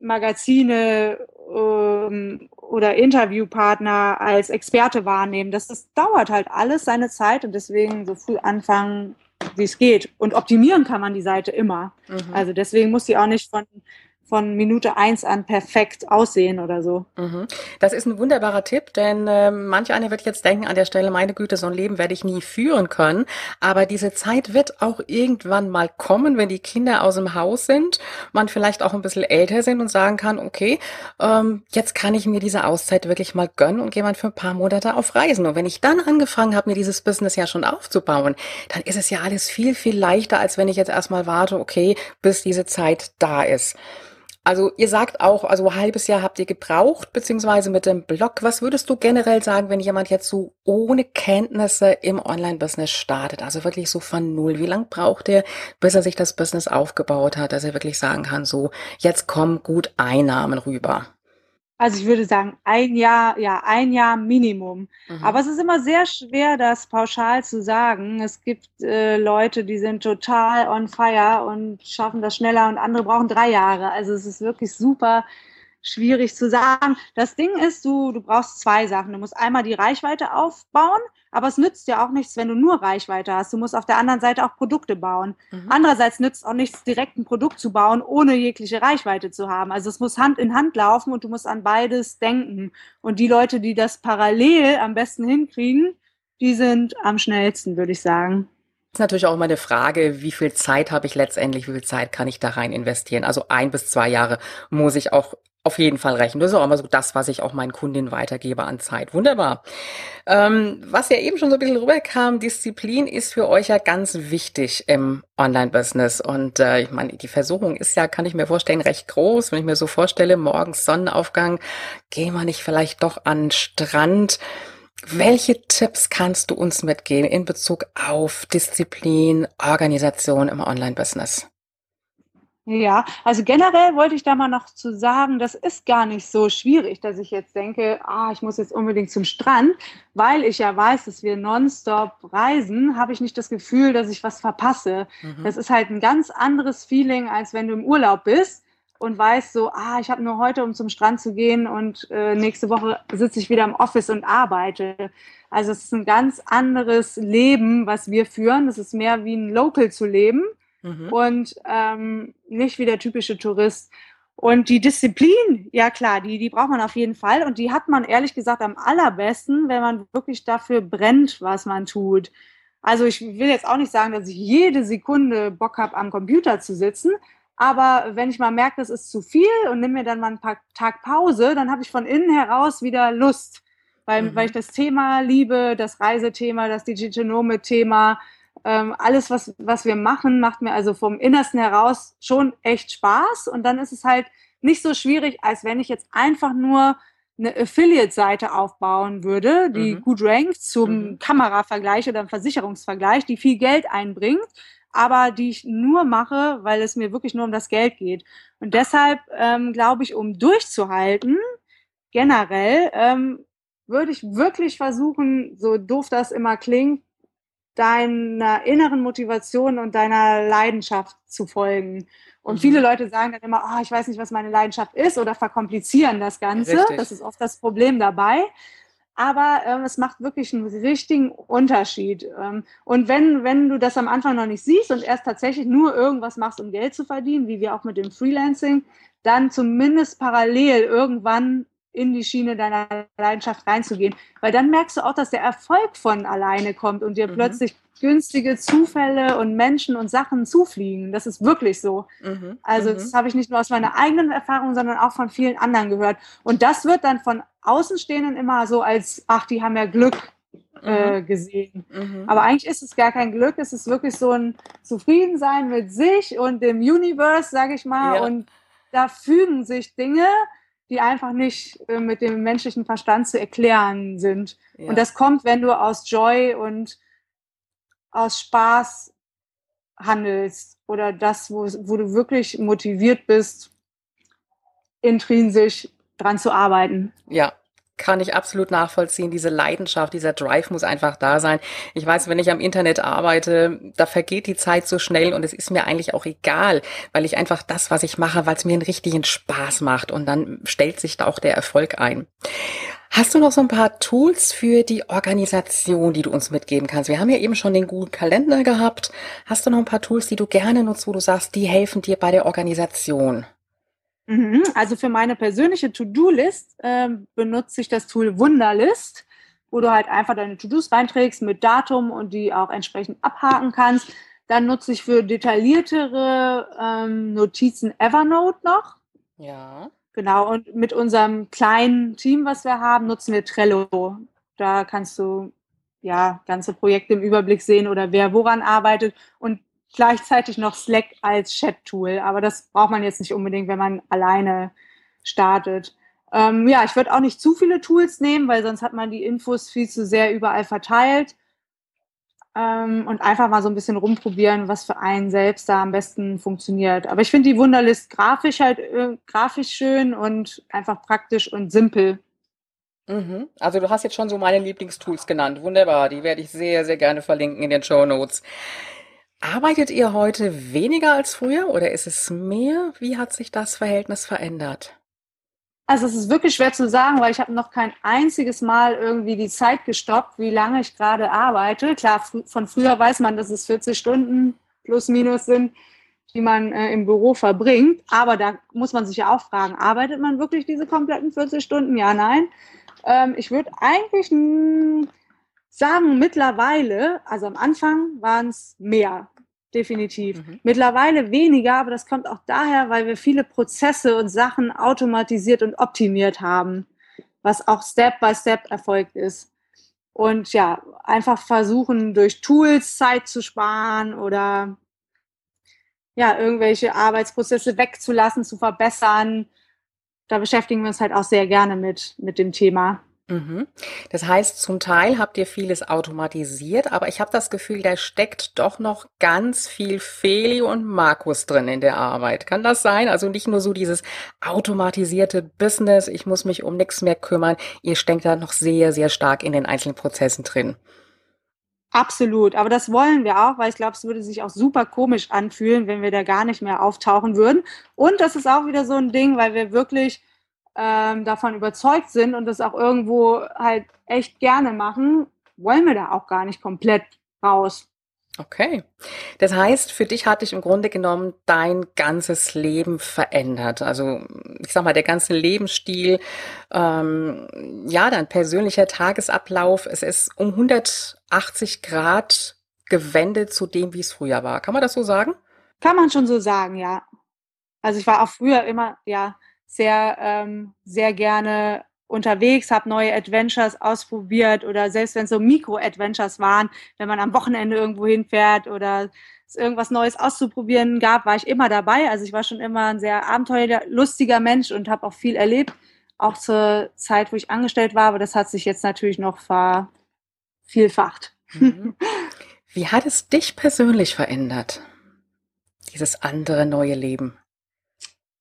Magazine ähm, oder Interviewpartner als Experte wahrnehmen. Das, das dauert halt alles seine Zeit und deswegen so früh anfangen, wie es geht. Und optimieren kann man die Seite immer. Mhm. Also deswegen muss sie auch nicht von von Minute eins an perfekt aussehen oder so. Mhm. Das ist ein wunderbarer Tipp, denn äh, manch einer wird jetzt denken an der Stelle, meine Güte, so ein Leben werde ich nie führen können. Aber diese Zeit wird auch irgendwann mal kommen, wenn die Kinder aus dem Haus sind, man vielleicht auch ein bisschen älter sind und sagen kann, okay, ähm, jetzt kann ich mir diese Auszeit wirklich mal gönnen und gehe mal für ein paar Monate auf Reisen. Und wenn ich dann angefangen habe, mir dieses Business ja schon aufzubauen, dann ist es ja alles viel, viel leichter, als wenn ich jetzt erstmal warte, okay, bis diese Zeit da ist. Also ihr sagt auch, also ein halbes Jahr habt ihr gebraucht, beziehungsweise mit dem Blog. Was würdest du generell sagen, wenn jemand jetzt so ohne Kenntnisse im Online-Business startet? Also wirklich so von null. Wie lang braucht er, bis er sich das Business aufgebaut hat, dass er wirklich sagen kann, so, jetzt kommen gut Einnahmen rüber? Also ich würde sagen, ein Jahr, ja, ein Jahr Minimum. Mhm. Aber es ist immer sehr schwer, das pauschal zu sagen. Es gibt äh, Leute, die sind total on fire und schaffen das schneller und andere brauchen drei Jahre. Also es ist wirklich super schwierig zu sagen. Das Ding ist, du, du brauchst zwei Sachen. Du musst einmal die Reichweite aufbauen, aber es nützt dir auch nichts, wenn du nur Reichweite hast. Du musst auf der anderen Seite auch Produkte bauen. Mhm. Andererseits nützt auch nichts, direkt ein Produkt zu bauen, ohne jegliche Reichweite zu haben. Also es muss Hand in Hand laufen und du musst an beides denken. Und die Leute, die das parallel am besten hinkriegen, die sind am schnellsten, würde ich sagen. Das ist natürlich auch immer eine Frage, wie viel Zeit habe ich letztendlich, wie viel Zeit kann ich da rein investieren? Also ein bis zwei Jahre muss ich auch auf jeden Fall rechnen. Das ist auch immer so das, was ich auch meinen Kundinnen weitergebe an Zeit. Wunderbar. Ähm, was ja eben schon so ein bisschen rüberkam, Disziplin ist für euch ja ganz wichtig im Online-Business. Und äh, ich meine, die Versuchung ist ja, kann ich mir vorstellen, recht groß. Wenn ich mir so vorstelle, morgens Sonnenaufgang, gehen wir nicht vielleicht doch an den Strand. Welche Tipps kannst du uns mitgeben in Bezug auf Disziplin, Organisation im Online-Business? Ja, also generell wollte ich da mal noch zu sagen, das ist gar nicht so schwierig, dass ich jetzt denke, ah, ich muss jetzt unbedingt zum Strand, weil ich ja weiß, dass wir nonstop reisen, habe ich nicht das Gefühl, dass ich was verpasse. Mhm. Das ist halt ein ganz anderes Feeling, als wenn du im Urlaub bist und weißt so, ah, ich habe nur heute, um zum Strand zu gehen und äh, nächste Woche sitze ich wieder im Office und arbeite. Also es ist ein ganz anderes Leben, was wir führen. Das ist mehr wie ein Local zu leben mhm. und ähm, nicht wie der typische Tourist. Und die Disziplin, ja klar, die, die braucht man auf jeden Fall. Und die hat man ehrlich gesagt am allerbesten, wenn man wirklich dafür brennt, was man tut. Also ich will jetzt auch nicht sagen, dass ich jede Sekunde Bock habe, am Computer zu sitzen. Aber wenn ich mal merke, das ist zu viel und nehme mir dann mal ein paar Tag Pause, dann habe ich von innen heraus wieder Lust. Weil, mhm. weil ich das Thema liebe, das Reisethema, das Digital Nomad-Thema, ähm, alles, was, was wir machen, macht mir also vom Innersten heraus schon echt Spaß. Und dann ist es halt nicht so schwierig, als wenn ich jetzt einfach nur eine Affiliate-Seite aufbauen würde, die mhm. gut rankt zum mhm. Kameravergleich oder Versicherungsvergleich, die viel Geld einbringt, aber die ich nur mache, weil es mir wirklich nur um das Geld geht. Und deshalb ähm, glaube ich, um durchzuhalten, generell, ähm, würde ich wirklich versuchen, so doof das immer klingt, deiner inneren Motivation und deiner Leidenschaft zu folgen. Und mhm. viele Leute sagen dann immer, oh, ich weiß nicht, was meine Leidenschaft ist oder verkomplizieren das Ganze. Richtig. Das ist oft das Problem dabei. Aber ähm, es macht wirklich einen richtigen Unterschied. Ähm, und wenn, wenn du das am Anfang noch nicht siehst und erst tatsächlich nur irgendwas machst, um Geld zu verdienen, wie wir auch mit dem Freelancing, dann zumindest parallel irgendwann in die Schiene deiner Leidenschaft reinzugehen. Weil dann merkst du auch, dass der Erfolg von alleine kommt und dir mhm. plötzlich günstige Zufälle und Menschen und Sachen zufliegen. Das ist wirklich so. Mhm. Also mhm. das habe ich nicht nur aus meiner eigenen Erfahrung, sondern auch von vielen anderen gehört. Und das wird dann von Außenstehenden immer so als, ach, die haben ja Glück äh, mhm. gesehen. Mhm. Aber eigentlich ist es gar kein Glück, es ist wirklich so ein Zufriedensein mit sich und dem Universe, sage ich mal. Ja. Und da fügen sich Dinge, die einfach nicht äh, mit dem menschlichen Verstand zu erklären sind. Ja. Und das kommt, wenn du aus Joy und aus Spaß handelst oder das, wo, wo du wirklich motiviert bist, intrinsisch dran zu arbeiten. Ja, kann ich absolut nachvollziehen. Diese Leidenschaft, dieser Drive muss einfach da sein. Ich weiß, wenn ich am Internet arbeite, da vergeht die Zeit so schnell und es ist mir eigentlich auch egal, weil ich einfach das, was ich mache, weil es mir einen richtigen Spaß macht und dann stellt sich da auch der Erfolg ein. Hast du noch so ein paar Tools für die Organisation, die du uns mitgeben kannst? Wir haben ja eben schon den Google Kalender gehabt. Hast du noch ein paar Tools, die du gerne nutzt, wo du sagst, die helfen dir bei der Organisation? Mhm. Also für meine persönliche To-Do-List äh, benutze ich das Tool Wunderlist, wo du halt einfach deine To-Dos reinträgst mit Datum und die auch entsprechend abhaken kannst. Dann nutze ich für detailliertere ähm, Notizen Evernote noch. Ja. Genau, und mit unserem kleinen Team, was wir haben, nutzen wir Trello. Da kannst du ja ganze Projekte im Überblick sehen oder wer woran arbeitet. Und gleichzeitig noch Slack als Chat-Tool, aber das braucht man jetzt nicht unbedingt, wenn man alleine startet. Ähm, ja, ich würde auch nicht zu viele Tools nehmen, weil sonst hat man die Infos viel zu sehr überall verteilt. Ähm, und einfach mal so ein bisschen rumprobieren, was für einen selbst da am besten funktioniert. Aber ich finde die Wunderlist grafisch halt äh, grafisch schön und einfach praktisch und simpel. Mhm. Also du hast jetzt schon so meine Lieblingstools genannt. Wunderbar, die werde ich sehr, sehr gerne verlinken in den Show Notes. Arbeitet ihr heute weniger als früher oder ist es mehr? Wie hat sich das Verhältnis verändert? Also es ist wirklich schwer zu sagen, weil ich habe noch kein einziges Mal irgendwie die Zeit gestoppt, wie lange ich gerade arbeite. Klar, von früher weiß man, dass es 40 Stunden plus minus sind, die man äh, im Büro verbringt. Aber da muss man sich ja auch fragen, arbeitet man wirklich diese kompletten 40 Stunden? Ja, nein. Ähm, ich würde eigentlich sagen mittlerweile, also am Anfang waren es mehr, definitiv. Mhm. Mittlerweile weniger, aber das kommt auch daher, weil wir viele Prozesse und Sachen automatisiert und optimiert haben, was auch Step by Step erfolgt ist. Und ja, einfach versuchen, durch Tools Zeit zu sparen oder ja, irgendwelche Arbeitsprozesse wegzulassen, zu verbessern. Da beschäftigen wir uns halt auch sehr gerne mit, mit dem Thema. Mhm. Das heißt, zum Teil habt ihr vieles automatisiert, aber ich habe das Gefühl, da steckt doch noch ganz viel Feli und Markus drin in der Arbeit. Kann das sein? Also nicht nur so dieses automatisierte Business, ich muss mich um nichts mehr kümmern. Ihr steckt da noch sehr, sehr stark in den einzelnen Prozessen drin. Absolut, aber das wollen wir auch, weil ich glaube, es würde sich auch super komisch anfühlen, wenn wir da gar nicht mehr auftauchen würden. Und das ist auch wieder so ein Ding, weil wir wirklich ähm, davon überzeugt sind und das auch irgendwo halt echt gerne machen, wollen wir da auch gar nicht komplett raus. Okay. Das heißt, für dich hat dich im Grunde genommen dein ganzes Leben verändert. Also ich sag mal, der ganze Lebensstil, ähm, ja, dein persönlicher Tagesablauf, es ist um 180 Grad gewendet zu dem, wie es früher war. Kann man das so sagen? Kann man schon so sagen, ja. Also ich war auch früher immer, ja, sehr, ähm, sehr gerne unterwegs, habe neue Adventures ausprobiert oder selbst wenn es so Mikro-Adventures waren, wenn man am Wochenende irgendwo hinfährt oder es irgendwas Neues auszuprobieren gab, war ich immer dabei. Also ich war schon immer ein sehr abenteuerlustiger Mensch und habe auch viel erlebt, auch zur Zeit, wo ich angestellt war, aber das hat sich jetzt natürlich noch vervielfacht. Mhm. [laughs] Wie hat es dich persönlich verändert, dieses andere neue Leben?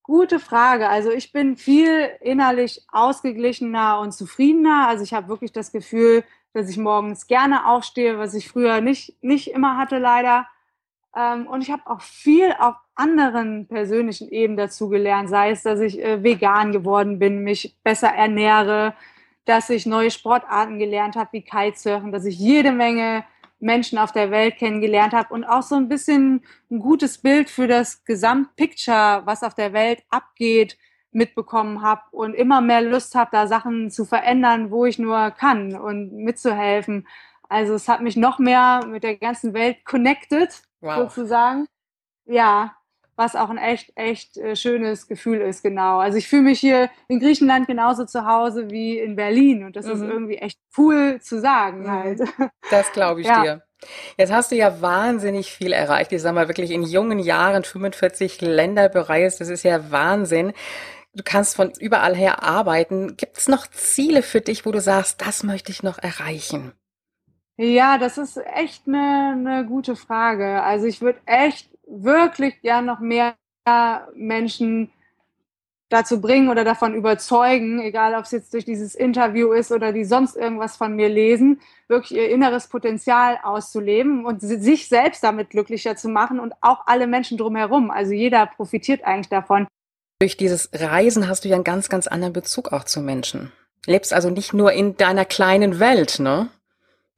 Gute Frage. Also ich bin viel innerlich ausgeglichener und zufriedener. Also ich habe wirklich das Gefühl, dass ich morgens gerne aufstehe, was ich früher nicht, nicht immer hatte, leider. Ähm, und ich habe auch viel auf anderen persönlichen Ebenen dazu gelernt, sei es, dass ich äh, vegan geworden bin, mich besser ernähre, dass ich neue Sportarten gelernt habe, wie Kitesurfen, dass ich jede Menge Menschen auf der Welt kennengelernt habe und auch so ein bisschen ein gutes Bild für das Gesamtpicture, was auf der Welt abgeht, mitbekommen habe und immer mehr Lust habe, da Sachen zu verändern, wo ich nur kann und mitzuhelfen. Also es hat mich noch mehr mit der ganzen Welt connected, wow. sozusagen. Ja, was auch ein echt, echt äh, schönes Gefühl ist, genau. Also ich fühle mich hier in Griechenland genauso zu Hause wie in Berlin und das mhm. ist irgendwie echt cool zu sagen mhm. halt. [laughs] Das glaube ich ja. dir. Jetzt hast du ja wahnsinnig viel erreicht. Ich sag mal wirklich in jungen Jahren 45 Länder bereist. Das ist ja Wahnsinn. Du kannst von überall her arbeiten. Gibt es noch Ziele für dich, wo du sagst, das möchte ich noch erreichen? Ja, das ist echt eine, eine gute Frage. Also ich würde echt wirklich gern noch mehr Menschen dazu bringen oder davon überzeugen, egal ob es jetzt durch dieses Interview ist oder die sonst irgendwas von mir lesen, wirklich ihr inneres Potenzial auszuleben und sich selbst damit glücklicher zu machen und auch alle Menschen drumherum. Also jeder profitiert eigentlich davon. Durch dieses Reisen hast du ja einen ganz, ganz anderen Bezug auch zu Menschen. Lebst also nicht nur in deiner kleinen Welt, ne?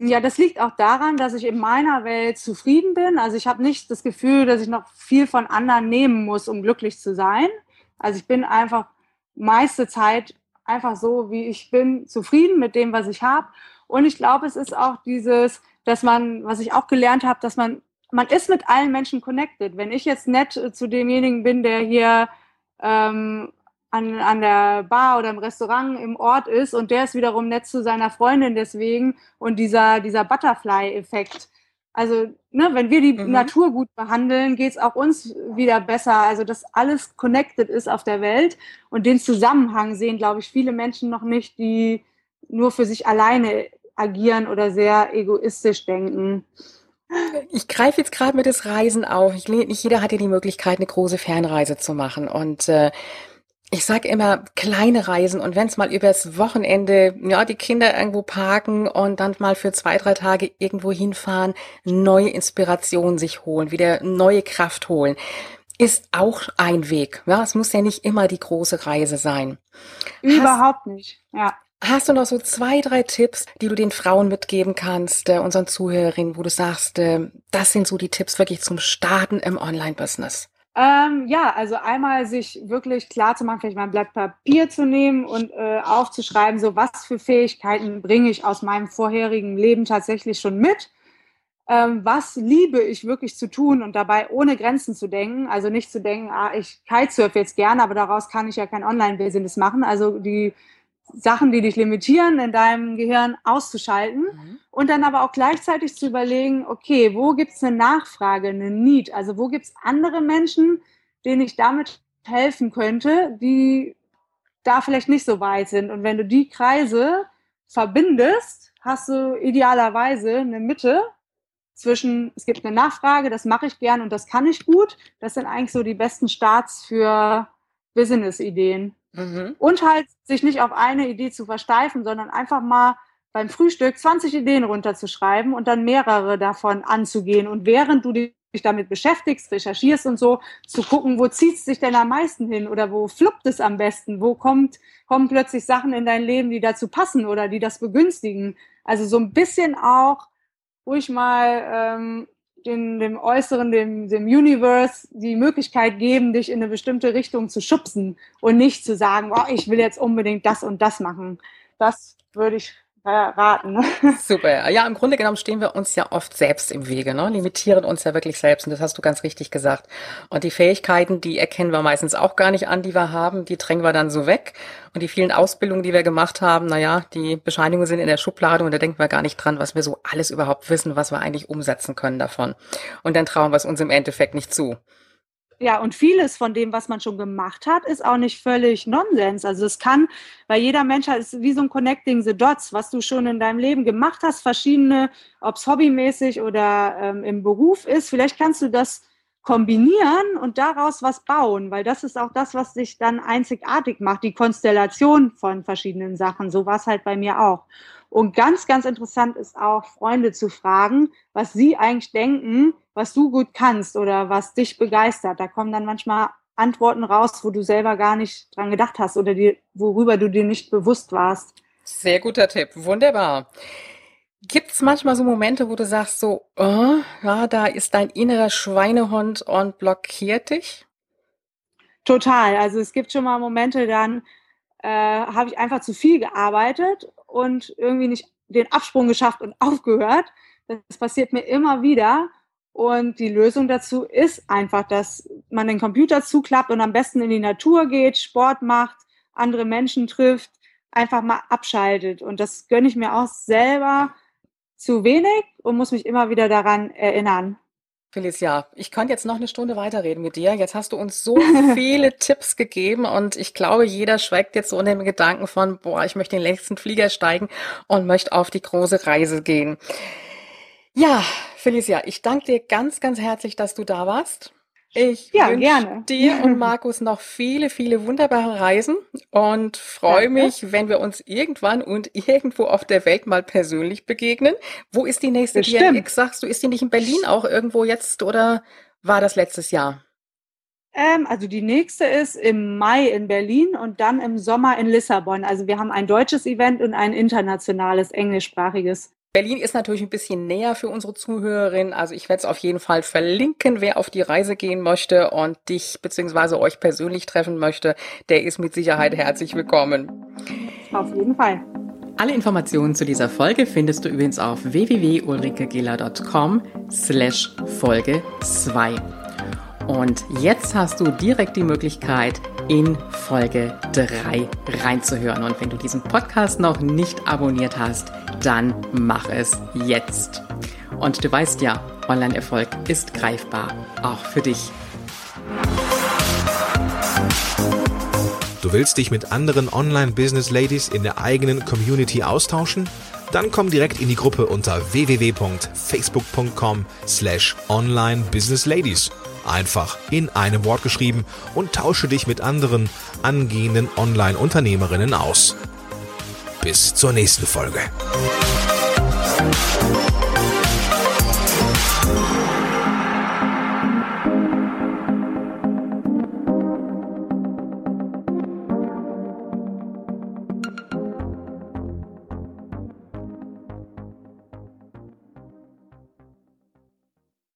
Ja, das liegt auch daran, dass ich in meiner Welt zufrieden bin. Also ich habe nicht das Gefühl, dass ich noch viel von anderen nehmen muss, um glücklich zu sein. Also ich bin einfach meiste Zeit einfach so, wie ich bin, zufrieden mit dem, was ich habe. Und ich glaube, es ist auch dieses, dass man, was ich auch gelernt habe, dass man, man ist mit allen Menschen connected. Wenn ich jetzt nett zu demjenigen bin, der hier ähm, an, an der Bar oder im Restaurant im Ort ist und der ist wiederum nett zu seiner Freundin deswegen und dieser, dieser Butterfly-Effekt, also, ne, wenn wir die mhm. Natur gut behandeln, geht es auch uns wieder besser. Also, dass alles connected ist auf der Welt und den Zusammenhang sehen, glaube ich, viele Menschen noch nicht, die nur für sich alleine agieren oder sehr egoistisch denken. Ich greife jetzt gerade mit das Reisen auf. Ich, nicht jeder hat ja die Möglichkeit, eine große Fernreise zu machen. Und äh, ich sag immer kleine Reisen und wenn es mal übers Wochenende, ja, die Kinder irgendwo parken und dann mal für zwei, drei Tage irgendwo hinfahren, neue Inspiration sich holen, wieder neue Kraft holen, ist auch ein Weg. Ja, es muss ja nicht immer die große Reise sein. Überhaupt Hast, nicht, ja. Hast du noch so zwei, drei Tipps, die du den Frauen mitgeben kannst, äh, unseren Zuhörerinnen, wo du sagst, äh, das sind so die Tipps wirklich zum Starten im Online-Business? Ähm, ja, also einmal sich wirklich klar zu machen, vielleicht mal ein Blatt Papier zu nehmen und äh, aufzuschreiben, so was für Fähigkeiten bringe ich aus meinem vorherigen Leben tatsächlich schon mit. Ähm, was liebe ich wirklich zu tun und dabei ohne Grenzen zu denken. Also nicht zu denken, ah, ich kitesurfe jetzt gerne, aber daraus kann ich ja kein Online-Business machen. Also die Sachen, die dich limitieren, in deinem Gehirn auszuschalten mhm. und dann aber auch gleichzeitig zu überlegen, okay, wo gibt es eine Nachfrage, eine Need? Also wo gibt es andere Menschen, denen ich damit helfen könnte, die da vielleicht nicht so weit sind. Und wenn du die Kreise verbindest, hast du idealerweise eine Mitte zwischen, es gibt eine Nachfrage, das mache ich gern und das kann ich gut. Das sind eigentlich so die besten Starts für Business-Ideen. Mhm. Und halt sich nicht auf eine Idee zu versteifen, sondern einfach mal beim Frühstück 20 Ideen runterzuschreiben und dann mehrere davon anzugehen. Und während du dich damit beschäftigst, recherchierst und so, zu gucken, wo zieht es sich denn am meisten hin oder wo fluppt es am besten? Wo kommt, kommen plötzlich Sachen in dein Leben, die dazu passen oder die das begünstigen? Also so ein bisschen auch ruhig mal ähm, den, dem Äußeren, dem, dem Universe die Möglichkeit geben, dich in eine bestimmte Richtung zu schubsen und nicht zu sagen, oh, ich will jetzt unbedingt das und das machen. Das würde ich raten. [laughs] Super. Ja, im Grunde genommen stehen wir uns ja oft selbst im Wege, ne? limitieren uns ja wirklich selbst und das hast du ganz richtig gesagt. Und die Fähigkeiten, die erkennen wir meistens auch gar nicht an, die wir haben, die drängen wir dann so weg. Und die vielen Ausbildungen, die wir gemacht haben, naja, die Bescheinigungen sind in der Schublade und da denken wir gar nicht dran, was wir so alles überhaupt wissen, was wir eigentlich umsetzen können davon. Und dann trauen wir es uns im Endeffekt nicht zu ja, und vieles von dem, was man schon gemacht hat, ist auch nicht völlig Nonsens. Also es kann, weil jeder Mensch ist wie so ein Connecting the Dots, was du schon in deinem Leben gemacht hast, verschiedene, ob es hobbymäßig oder ähm, im Beruf ist, vielleicht kannst du das kombinieren und daraus was bauen, weil das ist auch das, was sich dann einzigartig macht, die Konstellation von verschiedenen Sachen. So war es halt bei mir auch. Und ganz, ganz interessant ist auch, Freunde zu fragen, was sie eigentlich denken, was du gut kannst oder was dich begeistert. Da kommen dann manchmal Antworten raus, wo du selber gar nicht dran gedacht hast oder die, worüber du dir nicht bewusst warst. Sehr guter Tipp, wunderbar. Gibt es manchmal so Momente, wo du sagst so, oh, ja, da ist dein innerer Schweinehund und blockiert dich? Total. Also es gibt schon mal Momente, dann äh, habe ich einfach zu viel gearbeitet und irgendwie nicht den Absprung geschafft und [laughs] aufgehört. Das passiert mir immer wieder. Und die Lösung dazu ist einfach, dass man den Computer zuklappt und am besten in die Natur geht, Sport macht, andere Menschen trifft, einfach mal abschaltet. Und das gönne ich mir auch selber zu wenig und muss mich immer wieder daran erinnern. Felicia, ich könnte jetzt noch eine Stunde weiterreden mit dir. Jetzt hast du uns so [laughs] viele Tipps gegeben und ich glaube, jeder schweigt jetzt so unter dem Gedanken von, boah, ich möchte den längsten Flieger steigen und möchte auf die große Reise gehen. Ja, Felicia, ich danke dir ganz, ganz herzlich, dass du da warst. Ich ja, wünsche gerne. dir und [laughs] Markus noch viele, viele wunderbare Reisen und freue Danke. mich, wenn wir uns irgendwann und irgendwo auf der Welt mal persönlich begegnen. Wo ist die nächste Bestimmt. DNX? Sagst du, ist die nicht in Berlin auch irgendwo jetzt oder war das letztes Jahr? Ähm, also die nächste ist im Mai in Berlin und dann im Sommer in Lissabon. Also wir haben ein deutsches Event und ein internationales englischsprachiges. Berlin ist natürlich ein bisschen näher für unsere Zuhörerinnen. Also ich werde es auf jeden Fall verlinken, wer auf die Reise gehen möchte und dich bzw. euch persönlich treffen möchte, der ist mit Sicherheit herzlich willkommen. Auf jeden Fall. Alle Informationen zu dieser Folge findest du übrigens auf www.ulrikegela.com slash Folge 2. Und jetzt hast du direkt die Möglichkeit, in Folge 3 reinzuhören. Und wenn du diesen Podcast noch nicht abonniert hast, dann mach es jetzt. Und du weißt ja, Online-Erfolg ist greifbar, auch für dich. Du willst dich mit anderen Online-Business-Ladies in der eigenen Community austauschen? Dann komm direkt in die Gruppe unter www.facebook.com slash online-business-ladies einfach in einem Wort geschrieben und tausche dich mit anderen angehenden Online-Unternehmerinnen aus. Bis zur nächsten Folge.